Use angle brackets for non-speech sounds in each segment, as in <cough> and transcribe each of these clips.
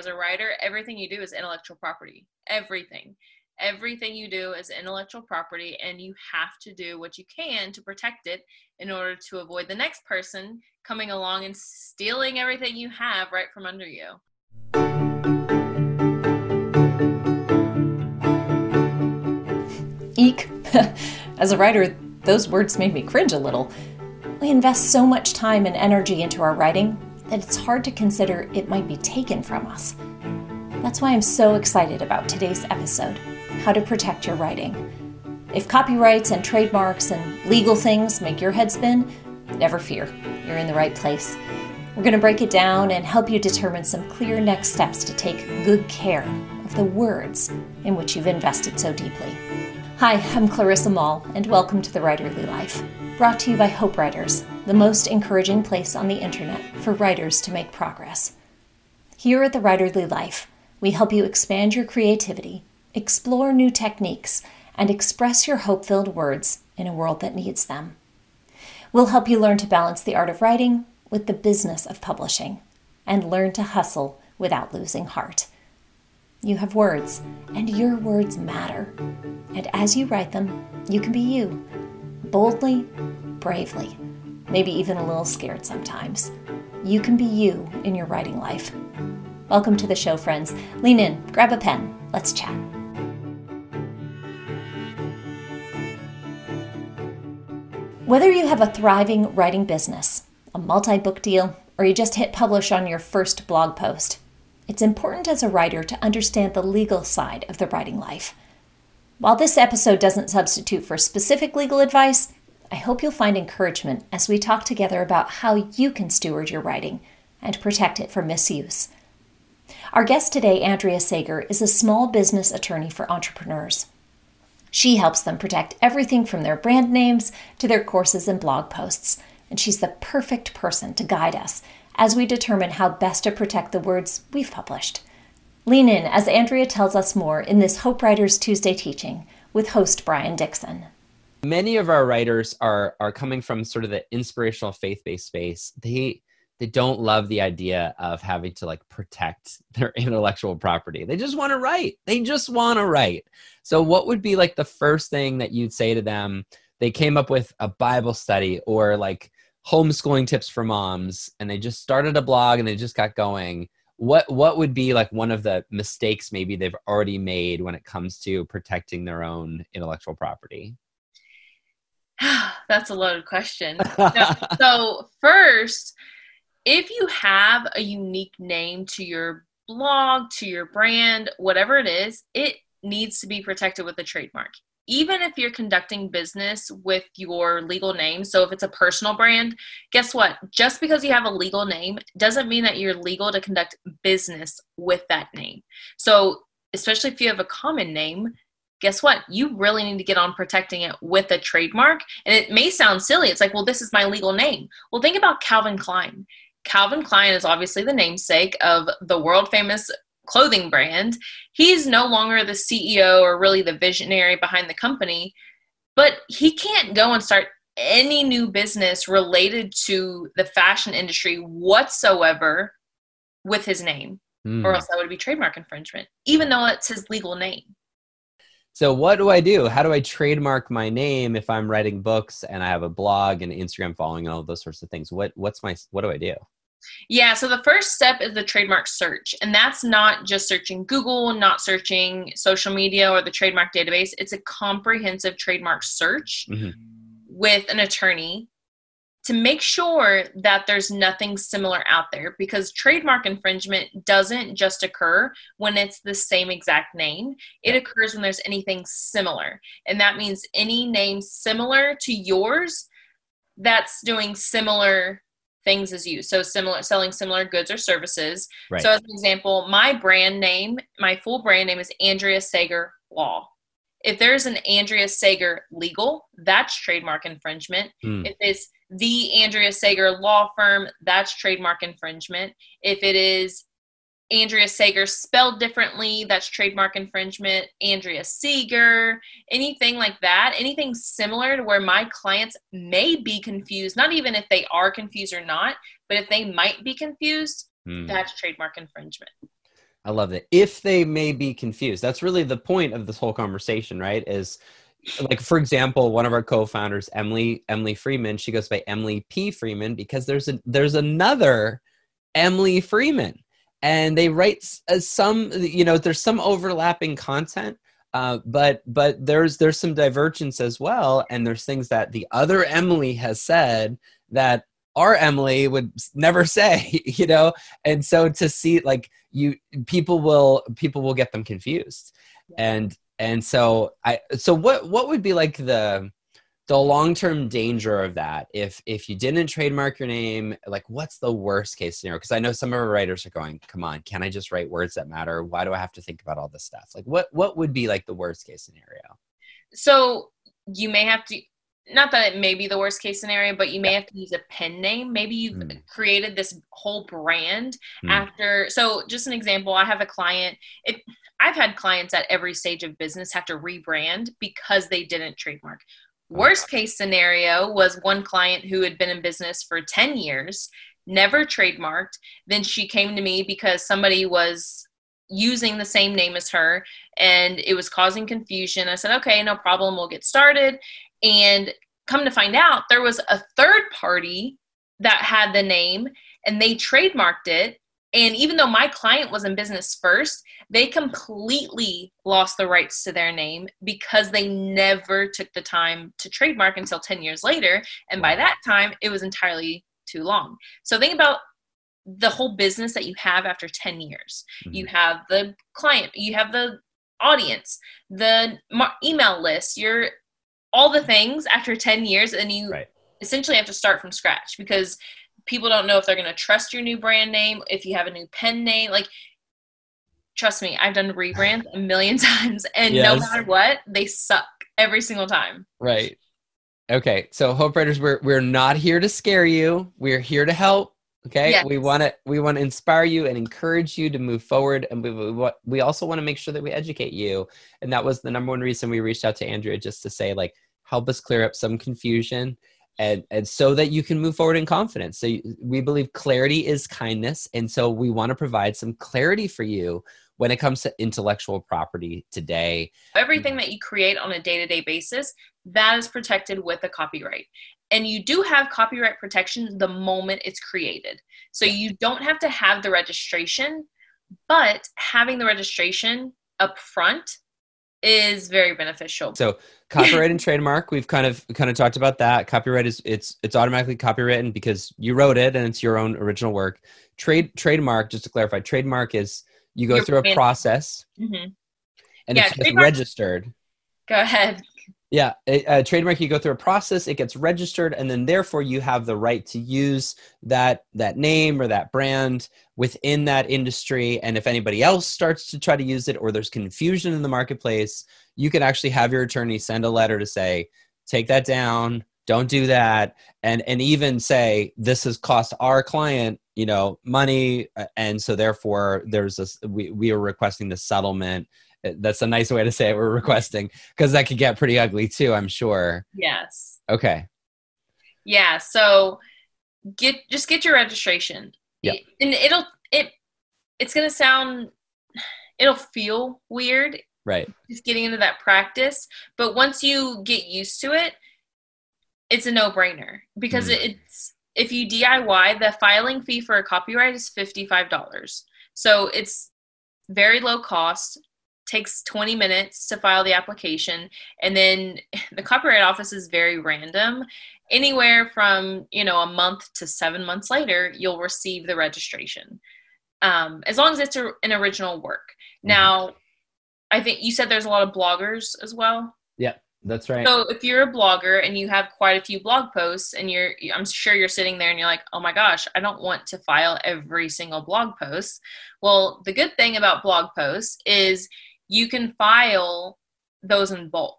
as a writer, everything you do is intellectual property. Everything. Everything you do is intellectual property, and you have to do what you can to protect it in order to avoid the next person coming along and stealing everything you have right from under you. Eek. <laughs> As a writer, those words made me cringe a little. We invest so much time and energy into our writing that it's hard to consider it might be taken from us. That's why I'm so excited about today's episode How to Protect Your Writing. If copyrights and trademarks and legal things make your head spin, never fear, you're in the right place. We're going to break it down and help you determine some clear next steps to take good care of the words in which you've invested so deeply. Hi, I'm Clarissa Moll, and welcome to The Writerly Life, brought to you by Hope Writers, the most encouraging place on the internet for writers to make progress. Here at The Writerly Life, we help you expand your creativity, explore new techniques, and express your hope filled words in a world that needs them. We'll help you learn to balance the art of writing with the business of publishing and learn to hustle without losing heart. You have words, and your words matter. And as you write them, you can be you boldly, bravely, maybe even a little scared sometimes. You can be you in your writing life. Welcome to the show, friends. Lean in, grab a pen, let's chat. Whether you have a thriving writing business, a multi book deal, or you just hit publish on your first blog post, it's important as a writer to understand the legal side of the writing life. While this episode doesn't substitute for specific legal advice, I hope you'll find encouragement as we talk together about how you can steward your writing and protect it from misuse. Our guest today, Andrea Sager, is a small business attorney for entrepreneurs. She helps them protect everything from their brand names to their courses and blog posts, and she's the perfect person to guide us as we determine how best to protect the words we've published. Lean in as Andrea tells us more in this Hope Writers Tuesday teaching with host Brian Dixon. Many of our writers are are coming from sort of the inspirational faith-based space. They they don't love the idea of having to like protect <laughs> their intellectual property. They just want to write. They just want to write. So what would be like the first thing that you'd say to them? They came up with a Bible study or like homeschooling tips for moms and they just started a blog and they just got going what what would be like one of the mistakes maybe they've already made when it comes to protecting their own intellectual property? <sighs> That's a loaded question. <laughs> No, so first if you have a unique name to your blog to your brand whatever it is it needs to be protected with a trademark even if you're conducting business with your legal name, so if it's a personal brand, guess what? Just because you have a legal name doesn't mean that you're legal to conduct business with that name. So, especially if you have a common name, guess what? You really need to get on protecting it with a trademark. And it may sound silly. It's like, well, this is my legal name. Well, think about Calvin Klein. Calvin Klein is obviously the namesake of the world famous clothing brand. He's no longer the CEO or really the visionary behind the company, but he can't go and start any new business related to the fashion industry whatsoever with his name, mm. or else that would be trademark infringement, even though it's his legal name. So, what do I do? How do I trademark my name if I'm writing books and I have a blog and Instagram following and all those sorts of things? What what's my what do I do? Yeah, so the first step is the trademark search. And that's not just searching Google, not searching social media or the trademark database. It's a comprehensive trademark search mm-hmm. with an attorney to make sure that there's nothing similar out there because trademark infringement doesn't just occur when it's the same exact name. It occurs when there's anything similar. And that means any name similar to yours that's doing similar things as you. So similar selling similar goods or services. Right. So as an example, my brand name, my full brand name is Andrea Sager Law. If there's an Andrea Sager legal, that's trademark infringement. Mm. If it's the Andrea Sager law firm, that's trademark infringement. If it is Andrea Sager spelled differently, that's trademark infringement. Andrea Seeger, anything like that, anything similar to where my clients may be confused, not even if they are confused or not, but if they might be confused, hmm. that's trademark infringement. I love it. If they may be confused, that's really the point of this whole conversation, right? Is like for example, one of our co-founders, Emily Emily Freeman, she goes by Emily P. Freeman because there's a there's another Emily Freeman, and they write uh, some you know there's some overlapping content. Uh, but but there's there's some divergence as well, and there's things that the other Emily has said that our Emily would never <laughs> say, you know, and so to see like you people will people will get them confused, and and so I so what what would be like the the long-term danger of that if if you didn't trademark your name like what's the worst case scenario because i know some of our writers are going come on can i just write words that matter why do i have to think about all this stuff like what what would be like the worst case scenario so you may have to not that it may be the worst case scenario, but you may have to use a pen name. Maybe you've mm. created this whole brand mm. after. So, just an example, I have a client. It, I've had clients at every stage of business have to rebrand because they didn't trademark. Worst case scenario was one client who had been in business for 10 years, never trademarked. Then she came to me because somebody was using the same name as her and it was causing confusion. I said, okay, no problem, we'll get started. And come to find out, there was a third party that had the name and they trademarked it. And even though my client was in business first, they completely lost the rights to their name because they never took the time to trademark until 10 years later. And by that time, it was entirely too long. So think about the whole business that you have after 10 years. Mm-hmm. You have the client, you have the audience, the email list, your all the things after 10 years and you right. essentially have to start from scratch because people don't know if they're going to trust your new brand name if you have a new pen name like trust me i've done rebrands a million <laughs> times and yes. no matter what they suck every single time. Right. Okay so hope writers we're, we're not here to scare you. We're here to help okay? Yes. we want to we want to inspire you and encourage you to move forward and we, we, we also want to make sure that we educate you. And that was the number one reason we reached out to andrea just to say like help us clear up some confusion and and so that you can move forward in confidence. So we believe clarity is kindness. And so we want to provide some clarity for you when it comes to intellectual property today. Everything mm-hmm. that you create on a day-to-day basis that is protected with a copyright. And you do have copyright protection the moment it's created. So you don't have to have the registration, but having the registration up front is very beneficial. So copyright and trademark, we've kind of kind of talked about that. Copyright is it's it's automatically copywritten because you wrote it and it's your own original work. Trade trademark, just to clarify, trademark is you go through a process mm-hmm. and yeah, it's registered. Go ahead. Yeah, a, a, trademark you go through a process, it gets registered, and then therefore you have the right to use that that name or that brand within that industry. And if anybody else starts to try to use it, or there's confusion in the marketplace, you can actually have your attorney send a letter to say, take that down, don't do that, and and even say this has cost our client, you know, money, and so therefore there's a we we are requesting the settlement that's a nice way to say it. We're requesting because that could get pretty ugly too. I'm sure. Yes. Okay. Yeah. So get just get your registration. Yeah. And it'll it it's gonna sound it'll feel weird. Right. Just getting into that practice, but once you get used to it, it's a no brainer because mm. it's if you DIY the filing fee for a copyright is fifty five dollars. So it's very low cost takes 20 minutes to file the application and then <laughs> the copyright office is very random anywhere from you know a month to seven months later you'll receive the registration um, as long as it's a, an original work mm-hmm. now i think you said there's a lot of bloggers as well yeah that's right. So if you're a blogger and you have quite a few blog posts and you're I'm sure you're sitting there and you're like, "Oh my gosh, I don't want to file every single blog post." Well, the good thing about blog posts is you can file those in bulk.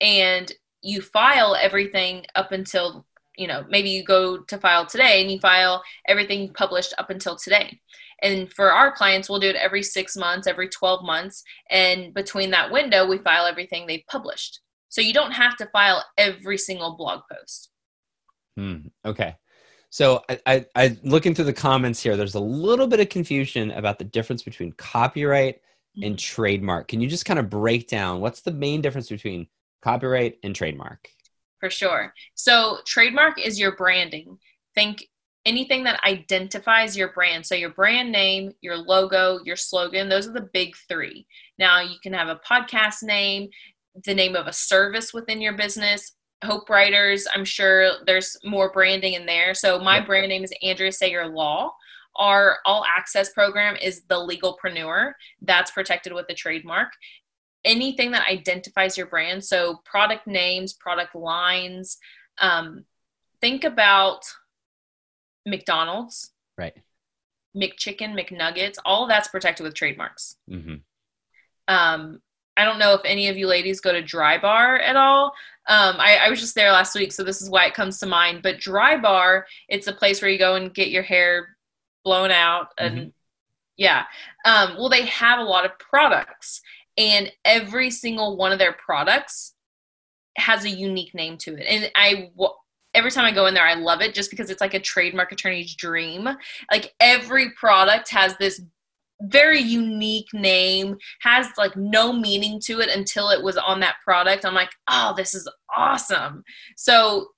And you file everything up until, you know, maybe you go to file today and you file everything published up until today. And for our clients, we'll do it every six months, every 12 months. And between that window, we file everything they've published. So you don't have to file every single blog post. Hmm. Okay. So I, I, I looking through the comments here, there's a little bit of confusion about the difference between copyright and trademark. Can you just kind of break down what's the main difference between copyright and trademark? For sure. So trademark is your branding. Think anything that identifies your brand. So your brand name, your logo, your slogan, those are the big three. Now you can have a podcast name, the name of a service within your business. Hope Writers, I'm sure there's more branding in there. So my yep. brand name is Andrea Sager Law. Our all access program is the Legalpreneur. That's protected with a trademark. Anything that identifies your brand, so product names, product lines. Um, think about McDonald's, right? McChicken, McNuggets, all that's protected with trademarks. Mm-hmm. Um, I don't know if any of you ladies go to Dry Bar at all. Um, I, I, was just there last week, so this is why it comes to mind. But Dry Bar, it's a place where you go and get your hair blown out, and mm-hmm. yeah. Um, well, they have a lot of products, and every single one of their products has a unique name to it. And I every time I go in there, I love it just because it's like a trademark attorney's dream. Like every product has this very unique name, has like no meaning to it until it was on that product. I'm like, oh, this is awesome. So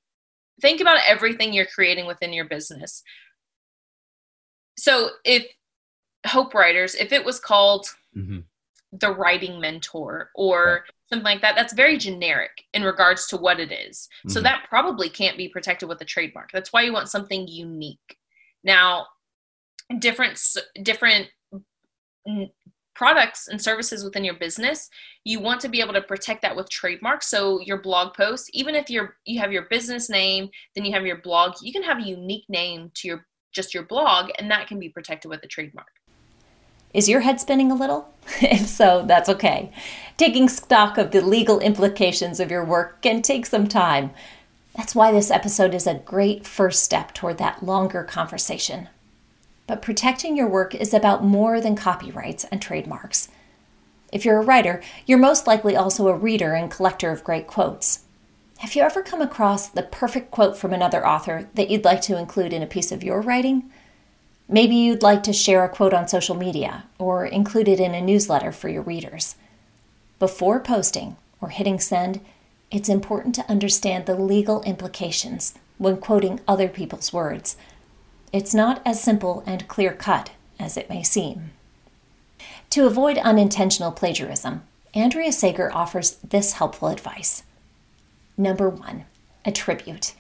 think about everything you're creating within your business. So if Hope Writers, if it was called mm-hmm. the writing mentor or something like that that's very generic in regards to what it is. Mm-hmm. so that probably can't be protected with a trademark that's why you want something unique now different different products and services within your business you want to be able to protect that with trademarks so your blog post even if you're you have your business name then you have your blog you can have a unique name to your just your blog and that can be protected with a trademark is your head spinning a little? <laughs> if so, that's okay. Taking stock of the legal implications of your work can take some time. That's why this episode is a great first step toward that longer conversation. But protecting your work is about more than copyrights and trademarks. If you're a writer, you're most likely also a reader and collector of great quotes. Have you ever come across the perfect quote from another author that you'd like to include in a piece of your writing? Maybe you'd like to share a quote on social media or include it in a newsletter for your readers. Before posting or hitting send, it's important to understand the legal implications when quoting other people's words. It's not as simple and clear cut as it may seem. To avoid unintentional plagiarism, Andrea Sager offers this helpful advice. Number one, attribute.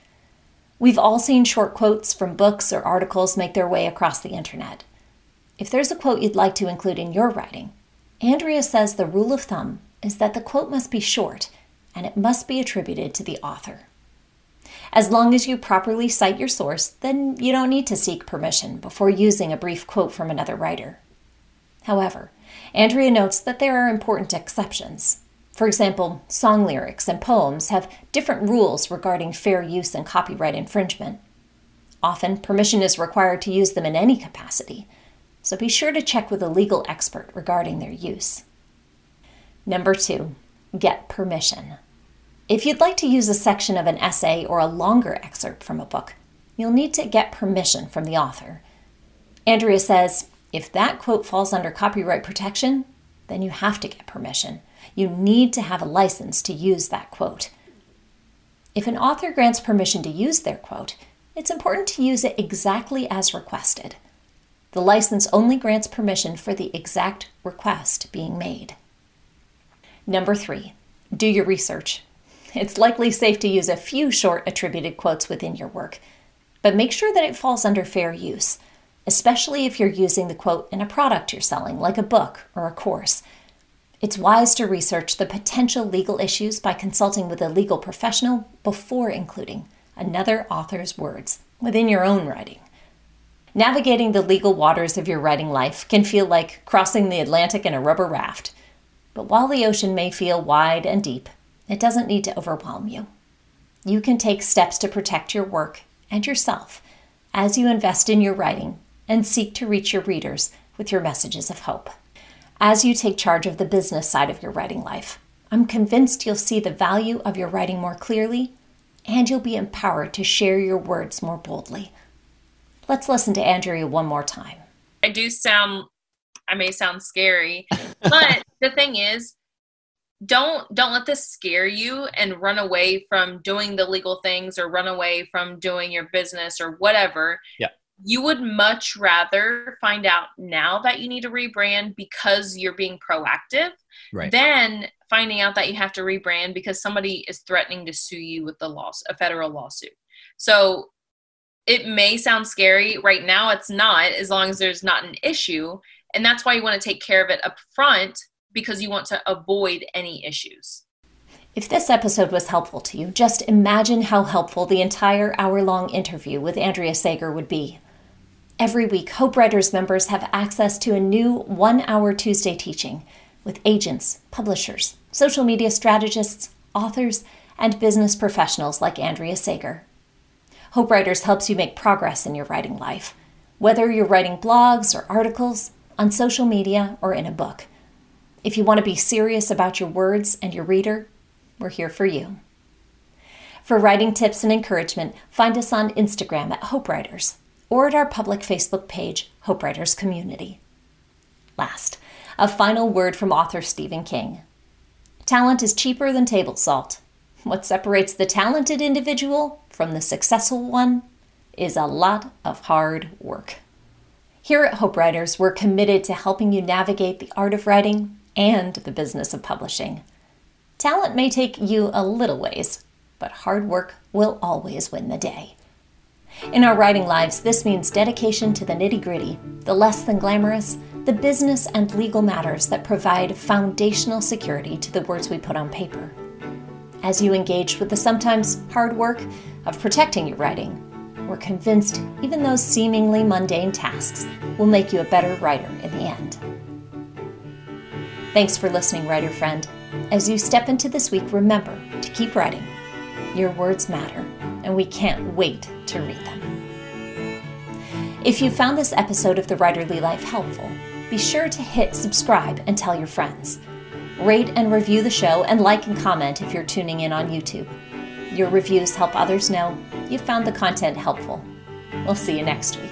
We've all seen short quotes from books or articles make their way across the internet. If there's a quote you'd like to include in your writing, Andrea says the rule of thumb is that the quote must be short and it must be attributed to the author. As long as you properly cite your source, then you don't need to seek permission before using a brief quote from another writer. However, Andrea notes that there are important exceptions. For example, song lyrics and poems have different rules regarding fair use and copyright infringement. Often, permission is required to use them in any capacity, so be sure to check with a legal expert regarding their use. Number two, get permission. If you'd like to use a section of an essay or a longer excerpt from a book, you'll need to get permission from the author. Andrea says if that quote falls under copyright protection, then you have to get permission you need to have a license to use that quote. If an author grants permission to use their quote, it's important to use it exactly as requested. The license only grants permission for the exact request being made. Number three, do your research. It's likely safe to use a few short attributed quotes within your work, but make sure that it falls under fair use, especially if you're using the quote in a product you're selling, like a book or a course. It's wise to research the potential legal issues by consulting with a legal professional before including another author's words within your own writing. Navigating the legal waters of your writing life can feel like crossing the Atlantic in a rubber raft. But while the ocean may feel wide and deep, it doesn't need to overwhelm you. You can take steps to protect your work and yourself as you invest in your writing and seek to reach your readers with your messages of hope. As you take charge of the business side of your writing life, I'm convinced you'll see the value of your writing more clearly and you'll be empowered to share your words more boldly. Let's listen to Andrea one more time. I do sound, I may sound scary, but <laughs> the thing is, don't don't let this scare you and run away from doing the legal things or run away from doing your business or whatever. Yeah. You would much rather find out now that you need to rebrand because you're being proactive Right. than finding out that you have to rebrand because somebody is threatening to sue you with the loss a federal lawsuit. So it may sound scary right now it's not as long as there's not an issue and that's why you want to take care of it up front because you want to avoid any issues. If this episode was helpful to you, just imagine how helpful the entire hour long interview with Andrea Sager would be. Every week, Hope Writers members have access to a new one hour Tuesday teaching with agents, publishers, social media strategists, authors, and business professionals like Andrea Sager. Hope Writers helps you make progress in your writing life, whether you're writing blogs or articles, on social media, or in a book. If you want to be serious about your words and your reader, we're here for you. For writing tips and encouragement, find us on Instagram at Hope Writers or at our public Facebook page, Hope Writers Community. Last, a final word from author Stephen King. Talent is cheaper than table salt. What separates the talented individual from the successful one is a lot of hard work. Here at Hope Writers, we're committed to helping you navigate the art of writing and the business of publishing. Talent may take you a little ways, but hard work will always win the day. In our writing lives, this means dedication to the nitty gritty, the less than glamorous, the business and legal matters that provide foundational security to the words we put on paper. As you engage with the sometimes hard work of protecting your writing, we're convinced even those seemingly mundane tasks will make you a better writer in the end. Thanks for listening, writer friend. As you step into this week, remember to keep writing. Your words matter, and we can't wait to read them. If you found this episode of The Writerly Life helpful, be sure to hit subscribe and tell your friends. Rate and review the show and like and comment if you're tuning in on YouTube. Your reviews help others know you found the content helpful. We'll see you next week.